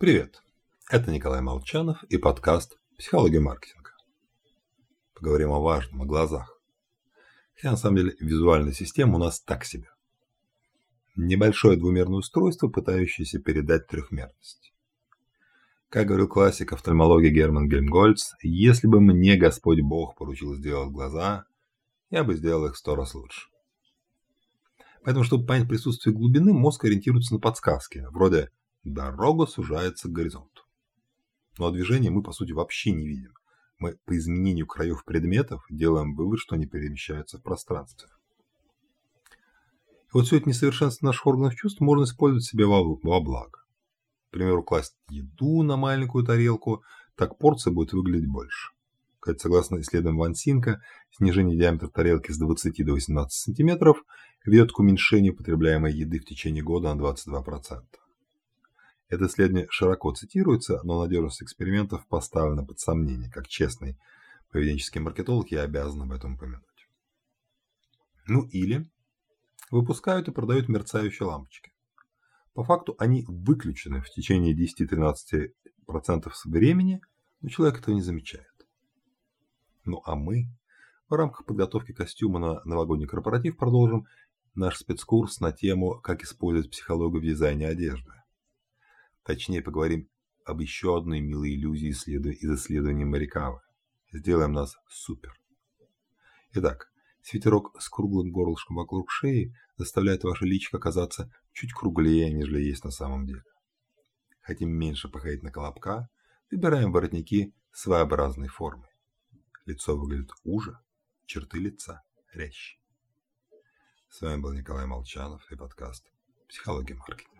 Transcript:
Привет! Это Николай Молчанов и подкаст «Психология маркетинга». Поговорим о важном, о глазах. Хотя на самом деле визуальная система у нас так себе. Небольшое двумерное устройство, пытающееся передать трехмерность. Как говорил классик офтальмологии Герман Гельмгольц, если бы мне Господь Бог поручил сделать глаза, я бы сделал их сто раз лучше. Поэтому, чтобы понять присутствие глубины, мозг ориентируется на подсказки, вроде «дорога сужается к горизонту». Но движение мы, по сути, вообще не видим. Мы по изменению краев предметов делаем вывод, что они перемещаются в пространстве. И вот все это несовершенство наших органов чувств можно использовать себе во, во благо. К примеру, класть еду на маленькую тарелку, так порция будет выглядеть больше. Кстати, согласно исследованиям Вансинка, снижение диаметра тарелки с 20 до 18 см ведет к уменьшению потребляемой еды в течение года на 22%. Это исследование широко цитируется, но надежность экспериментов поставлена под сомнение. Как честный поведенческий маркетолог я обязан об этом упомянуть. Ну или выпускают и продают мерцающие лампочки. По факту они выключены в течение 10-13% времени, но человек этого не замечает. Ну а мы в рамках подготовки костюма на новогодний корпоратив продолжим наш спецкурс на тему «Как использовать психологию в дизайне одежды». Точнее поговорим об еще одной милой иллюзии из исследований Марикавы. Сделаем нас супер. Итак, свитерок с круглым горлышком вокруг шеи заставляет ваше личико казаться чуть круглее, нежели есть на самом деле. Хотим меньше походить на колобка, выбираем воротники своеобразной формы. Лицо выглядит уже, черты лица резче. С вами был Николай Молчанов и подкаст «Психология маркетинга».